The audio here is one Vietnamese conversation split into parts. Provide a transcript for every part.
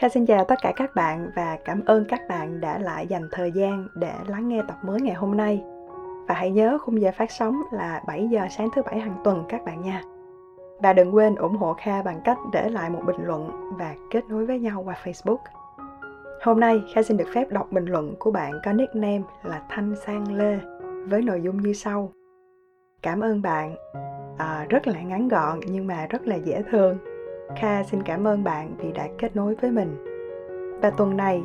Kha xin chào tất cả các bạn và cảm ơn các bạn đã lại dành thời gian để lắng nghe tập mới ngày hôm nay. Và hãy nhớ khung giờ phát sóng là 7 giờ sáng thứ bảy hàng tuần các bạn nha. Và đừng quên ủng hộ Kha bằng cách để lại một bình luận và kết nối với nhau qua Facebook. Hôm nay Kha xin được phép đọc bình luận của bạn có nickname là Thanh Sang Lê với nội dung như sau. Cảm ơn bạn, à, rất là ngắn gọn nhưng mà rất là dễ thương Kha xin cảm ơn bạn vì đã kết nối với mình. Và tuần này,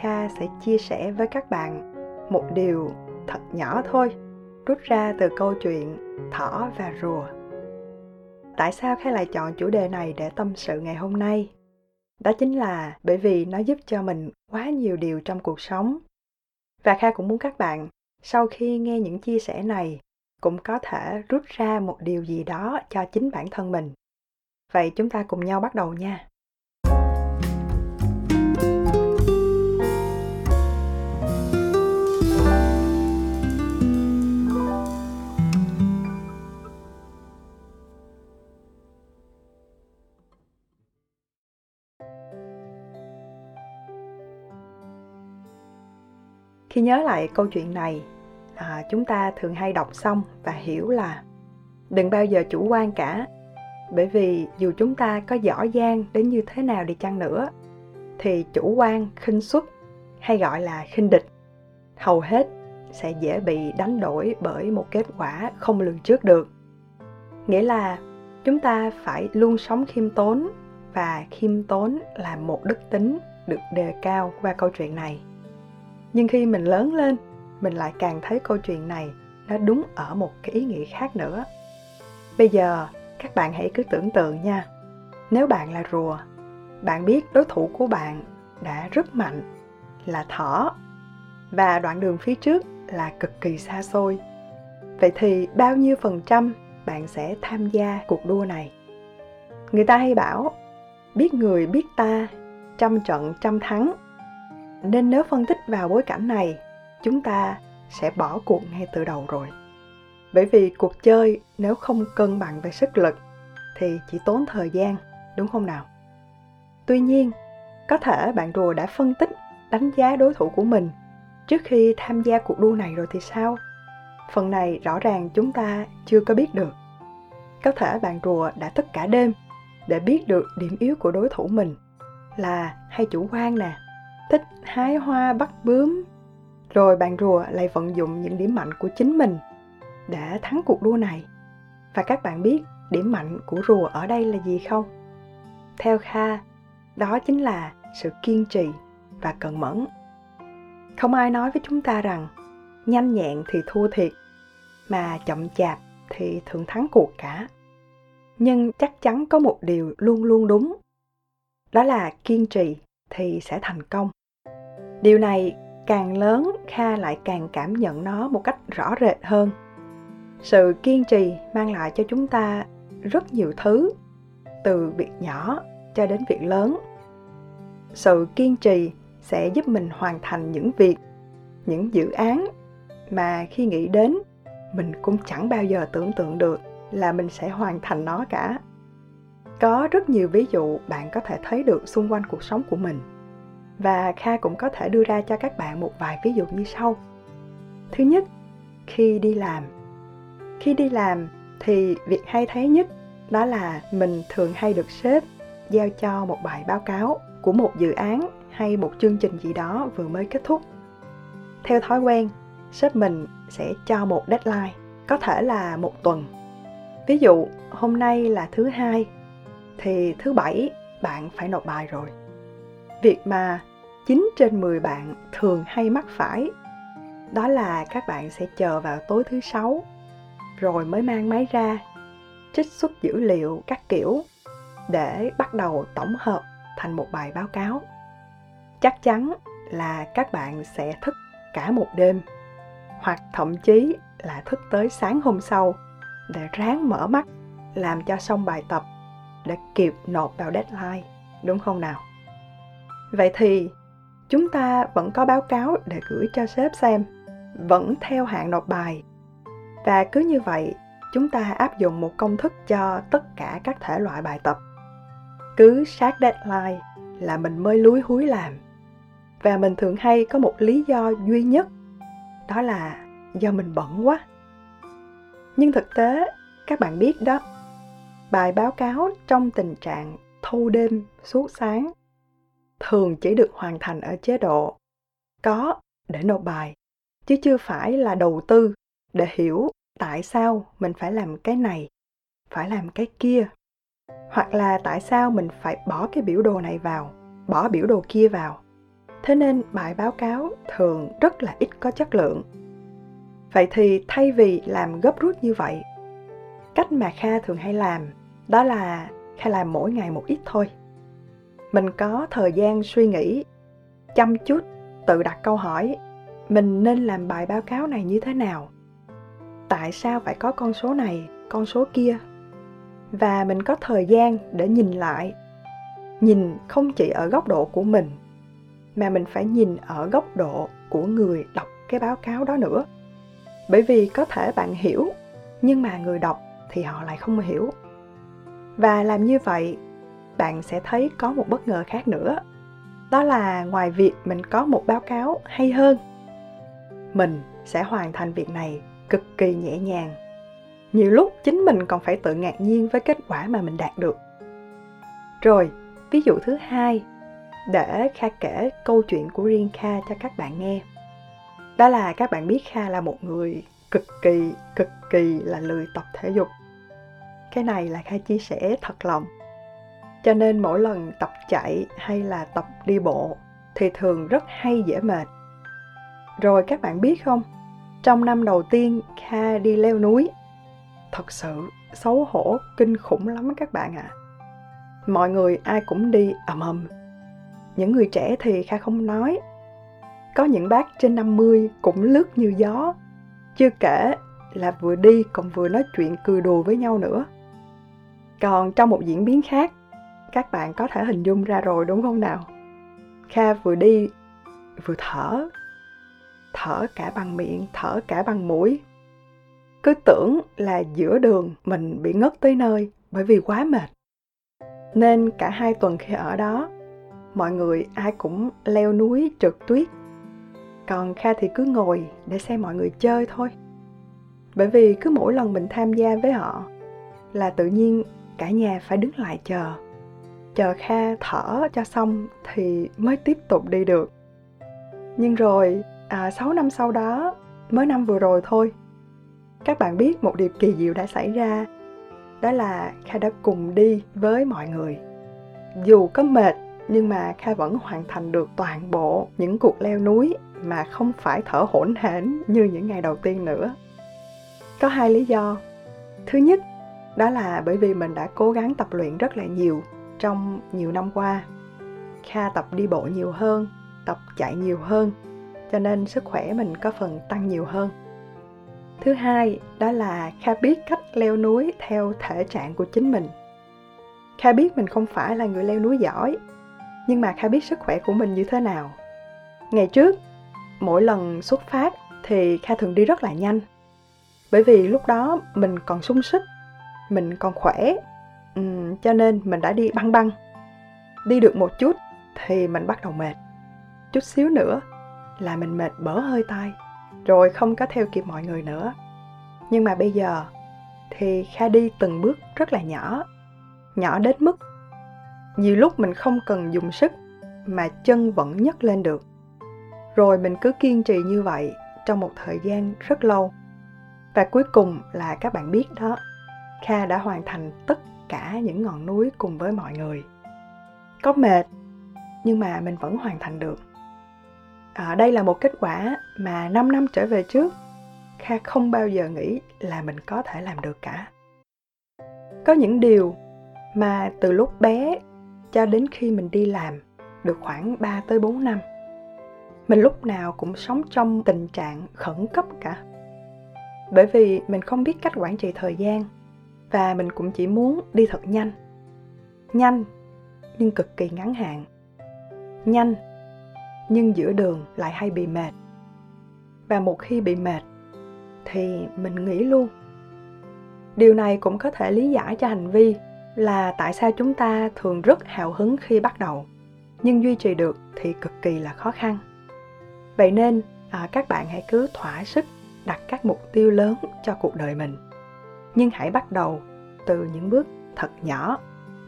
Kha sẽ chia sẻ với các bạn một điều thật nhỏ thôi, rút ra từ câu chuyện thỏ và rùa. Tại sao Kha lại chọn chủ đề này để tâm sự ngày hôm nay? Đó chính là bởi vì nó giúp cho mình quá nhiều điều trong cuộc sống. Và Kha cũng muốn các bạn, sau khi nghe những chia sẻ này, cũng có thể rút ra một điều gì đó cho chính bản thân mình Vậy chúng ta cùng nhau bắt đầu nha. khi nhớ lại câu chuyện này à, chúng ta thường hay đọc xong và hiểu là đừng bao giờ chủ quan cả bởi vì dù chúng ta có giỏi giang đến như thế nào đi chăng nữa, thì chủ quan, khinh suất hay gọi là khinh địch, hầu hết sẽ dễ bị đánh đổi bởi một kết quả không lường trước được. Nghĩa là chúng ta phải luôn sống khiêm tốn và khiêm tốn là một đức tính được đề cao qua câu chuyện này. Nhưng khi mình lớn lên, mình lại càng thấy câu chuyện này nó đúng ở một cái ý nghĩa khác nữa. Bây giờ các bạn hãy cứ tưởng tượng nha. Nếu bạn là rùa, bạn biết đối thủ của bạn đã rất mạnh, là thỏ. Và đoạn đường phía trước là cực kỳ xa xôi. Vậy thì bao nhiêu phần trăm bạn sẽ tham gia cuộc đua này? Người ta hay bảo, biết người biết ta, trăm trận trăm thắng. Nên nếu phân tích vào bối cảnh này, chúng ta sẽ bỏ cuộc ngay từ đầu rồi bởi vì cuộc chơi nếu không cân bằng về sức lực thì chỉ tốn thời gian, đúng không nào? Tuy nhiên, có thể bạn rùa đã phân tích, đánh giá đối thủ của mình trước khi tham gia cuộc đua này rồi thì sao? Phần này rõ ràng chúng ta chưa có biết được. Có thể bạn rùa đã thức cả đêm để biết được điểm yếu của đối thủ mình là hay chủ quan nè, thích hái hoa bắt bướm. Rồi bạn rùa lại vận dụng những điểm mạnh của chính mình để thắng cuộc đua này. Và các bạn biết điểm mạnh của rùa ở đây là gì không? Theo Kha, đó chính là sự kiên trì và cần mẫn. Không ai nói với chúng ta rằng nhanh nhẹn thì thua thiệt, mà chậm chạp thì thường thắng cuộc cả. Nhưng chắc chắn có một điều luôn luôn đúng, đó là kiên trì thì sẽ thành công. Điều này càng lớn Kha lại càng cảm nhận nó một cách rõ rệt hơn sự kiên trì mang lại cho chúng ta rất nhiều thứ, từ việc nhỏ cho đến việc lớn. Sự kiên trì sẽ giúp mình hoàn thành những việc, những dự án mà khi nghĩ đến, mình cũng chẳng bao giờ tưởng tượng được là mình sẽ hoàn thành nó cả. Có rất nhiều ví dụ bạn có thể thấy được xung quanh cuộc sống của mình, và kha cũng có thể đưa ra cho các bạn một vài ví dụ như sau. Thứ nhất, khi đi làm khi đi làm thì việc hay thấy nhất đó là mình thường hay được sếp giao cho một bài báo cáo của một dự án hay một chương trình gì đó vừa mới kết thúc. Theo thói quen, sếp mình sẽ cho một deadline, có thể là một tuần. Ví dụ, hôm nay là thứ hai, thì thứ bảy bạn phải nộp bài rồi. Việc mà 9 trên 10 bạn thường hay mắc phải đó là các bạn sẽ chờ vào tối thứ sáu rồi mới mang máy ra, trích xuất dữ liệu các kiểu để bắt đầu tổng hợp thành một bài báo cáo. Chắc chắn là các bạn sẽ thức cả một đêm, hoặc thậm chí là thức tới sáng hôm sau để ráng mở mắt, làm cho xong bài tập để kịp nộp vào deadline, đúng không nào? Vậy thì chúng ta vẫn có báo cáo để gửi cho sếp xem, vẫn theo hạn nộp bài và cứ như vậy, chúng ta áp dụng một công thức cho tất cả các thể loại bài tập. Cứ sát deadline là mình mới lúi húi làm. Và mình thường hay có một lý do duy nhất, đó là do mình bận quá. Nhưng thực tế, các bạn biết đó, bài báo cáo trong tình trạng thâu đêm, suốt sáng thường chỉ được hoàn thành ở chế độ có để nộp bài, chứ chưa phải là đầu tư để hiểu tại sao mình phải làm cái này, phải làm cái kia. Hoặc là tại sao mình phải bỏ cái biểu đồ này vào, bỏ biểu đồ kia vào. Thế nên bài báo cáo thường rất là ít có chất lượng. Vậy thì thay vì làm gấp rút như vậy, cách mà kha thường hay làm đó là kha làm mỗi ngày một ít thôi. Mình có thời gian suy nghĩ, chăm chút, tự đặt câu hỏi mình nên làm bài báo cáo này như thế nào? Tại sao phải có con số này, con số kia. Và mình có thời gian để nhìn lại. Nhìn không chỉ ở góc độ của mình, mà mình phải nhìn ở góc độ của người đọc cái báo cáo đó nữa. Bởi vì có thể bạn hiểu, nhưng mà người đọc thì họ lại không hiểu. Và làm như vậy, bạn sẽ thấy có một bất ngờ khác nữa. Đó là ngoài việc mình có một báo cáo hay hơn, mình sẽ hoàn thành việc này cực kỳ nhẹ nhàng. Nhiều lúc chính mình còn phải tự ngạc nhiên với kết quả mà mình đạt được. Rồi, ví dụ thứ hai, để kha kể câu chuyện của riêng kha cho các bạn nghe. Đó là các bạn biết kha là một người cực kỳ cực kỳ là lười tập thể dục. Cái này là kha chia sẻ thật lòng. Cho nên mỗi lần tập chạy hay là tập đi bộ thì thường rất hay dễ mệt. Rồi các bạn biết không? Trong năm đầu tiên kha đi leo núi, thật sự xấu hổ, kinh khủng lắm các bạn ạ. À. mọi người ai cũng đi ầm ầm. Những người trẻ thì kha không nói. Có những bác trên 50 cũng lướt như gió. Chưa kể là vừa đi còn vừa nói chuyện cười đùa với nhau nữa. Còn trong một diễn biến khác, các bạn có thể hình dung ra rồi đúng không nào? Kha vừa đi, vừa thở thở cả bằng miệng, thở cả bằng mũi. Cứ tưởng là giữa đường mình bị ngất tới nơi bởi vì quá mệt. Nên cả hai tuần khi ở đó, mọi người ai cũng leo núi trượt tuyết. Còn kha thì cứ ngồi để xem mọi người chơi thôi. Bởi vì cứ mỗi lần mình tham gia với họ là tự nhiên cả nhà phải đứng lại chờ. Chờ kha thở cho xong thì mới tiếp tục đi được. Nhưng rồi à, 6 năm sau đó mới năm vừa rồi thôi. Các bạn biết một điều kỳ diệu đã xảy ra đó là kha đã cùng đi với mọi người. Dù có mệt nhưng mà kha vẫn hoàn thành được toàn bộ những cuộc leo núi mà không phải thở hổn hển như những ngày đầu tiên nữa. Có hai lý do. Thứ nhất đó là bởi vì mình đã cố gắng tập luyện rất là nhiều trong nhiều năm qua. Kha tập đi bộ nhiều hơn tập chạy nhiều hơn cho nên sức khỏe mình có phần tăng nhiều hơn. Thứ hai đó là kha biết cách leo núi theo thể trạng của chính mình. Kha biết mình không phải là người leo núi giỏi nhưng mà kha biết sức khỏe của mình như thế nào. Ngày trước mỗi lần xuất phát thì kha thường đi rất là nhanh. Bởi vì lúc đó mình còn sung sức mình còn khỏe ừ, cho nên mình đã đi băng băng. Đi được một chút thì mình bắt đầu mệt. Chút xíu nữa là mình mệt bở hơi tay, rồi không có theo kịp mọi người nữa. Nhưng mà bây giờ thì kha đi từng bước rất là nhỏ nhỏ đến mức nhiều lúc mình không cần dùng sức mà chân vẫn nhấc lên được. Rồi mình cứ kiên trì như vậy trong một thời gian rất lâu. Và cuối cùng là các bạn biết đó, kha đã hoàn thành tất cả những ngọn núi cùng với mọi người. Có mệt, nhưng mà mình vẫn hoàn thành được à, đây là một kết quả mà 5 năm trở về trước kha không bao giờ nghĩ là mình có thể làm được cả. Có những điều mà từ lúc bé cho đến khi mình đi làm được khoảng 3 tới 4 năm mình lúc nào cũng sống trong tình trạng khẩn cấp cả. Bởi vì mình không biết cách quản trị thời gian và mình cũng chỉ muốn đi thật nhanh. Nhanh nhưng cực kỳ ngắn hạn. Nhanh nhưng giữa đường lại hay bị mệt. Và một khi bị mệt thì mình nghĩ luôn. Điều này cũng có thể lý giải cho hành vi là tại sao chúng ta thường rất hào hứng khi bắt đầu nhưng duy trì được thì cực kỳ là khó khăn. Vậy nên à, các bạn hãy cứ thỏa sức đặt các mục tiêu lớn cho cuộc đời mình. Nhưng hãy bắt đầu từ những bước thật nhỏ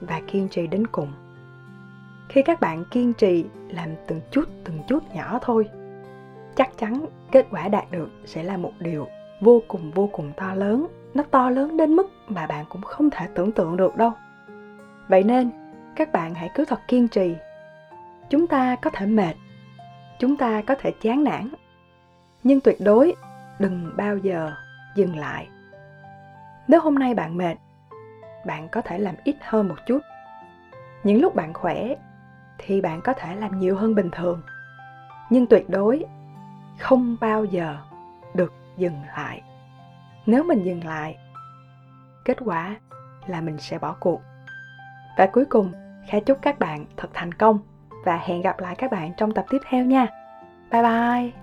và kiên trì đến cùng khi các bạn kiên trì làm từng chút từng chút nhỏ thôi. Chắc chắn kết quả đạt được sẽ là một điều vô cùng vô cùng to lớn. Nó to lớn đến mức mà bạn cũng không thể tưởng tượng được đâu. Vậy nên, các bạn hãy cứ thật kiên trì. Chúng ta có thể mệt, chúng ta có thể chán nản. Nhưng tuyệt đối đừng bao giờ dừng lại. Nếu hôm nay bạn mệt, bạn có thể làm ít hơn một chút. Những lúc bạn khỏe thì bạn có thể làm nhiều hơn bình thường. Nhưng tuyệt đối không bao giờ được dừng lại. Nếu mình dừng lại, kết quả là mình sẽ bỏ cuộc. Và cuối cùng khẽ chúc các bạn thật thành công và hẹn gặp lại các bạn trong tập tiếp theo nha. Bye bye!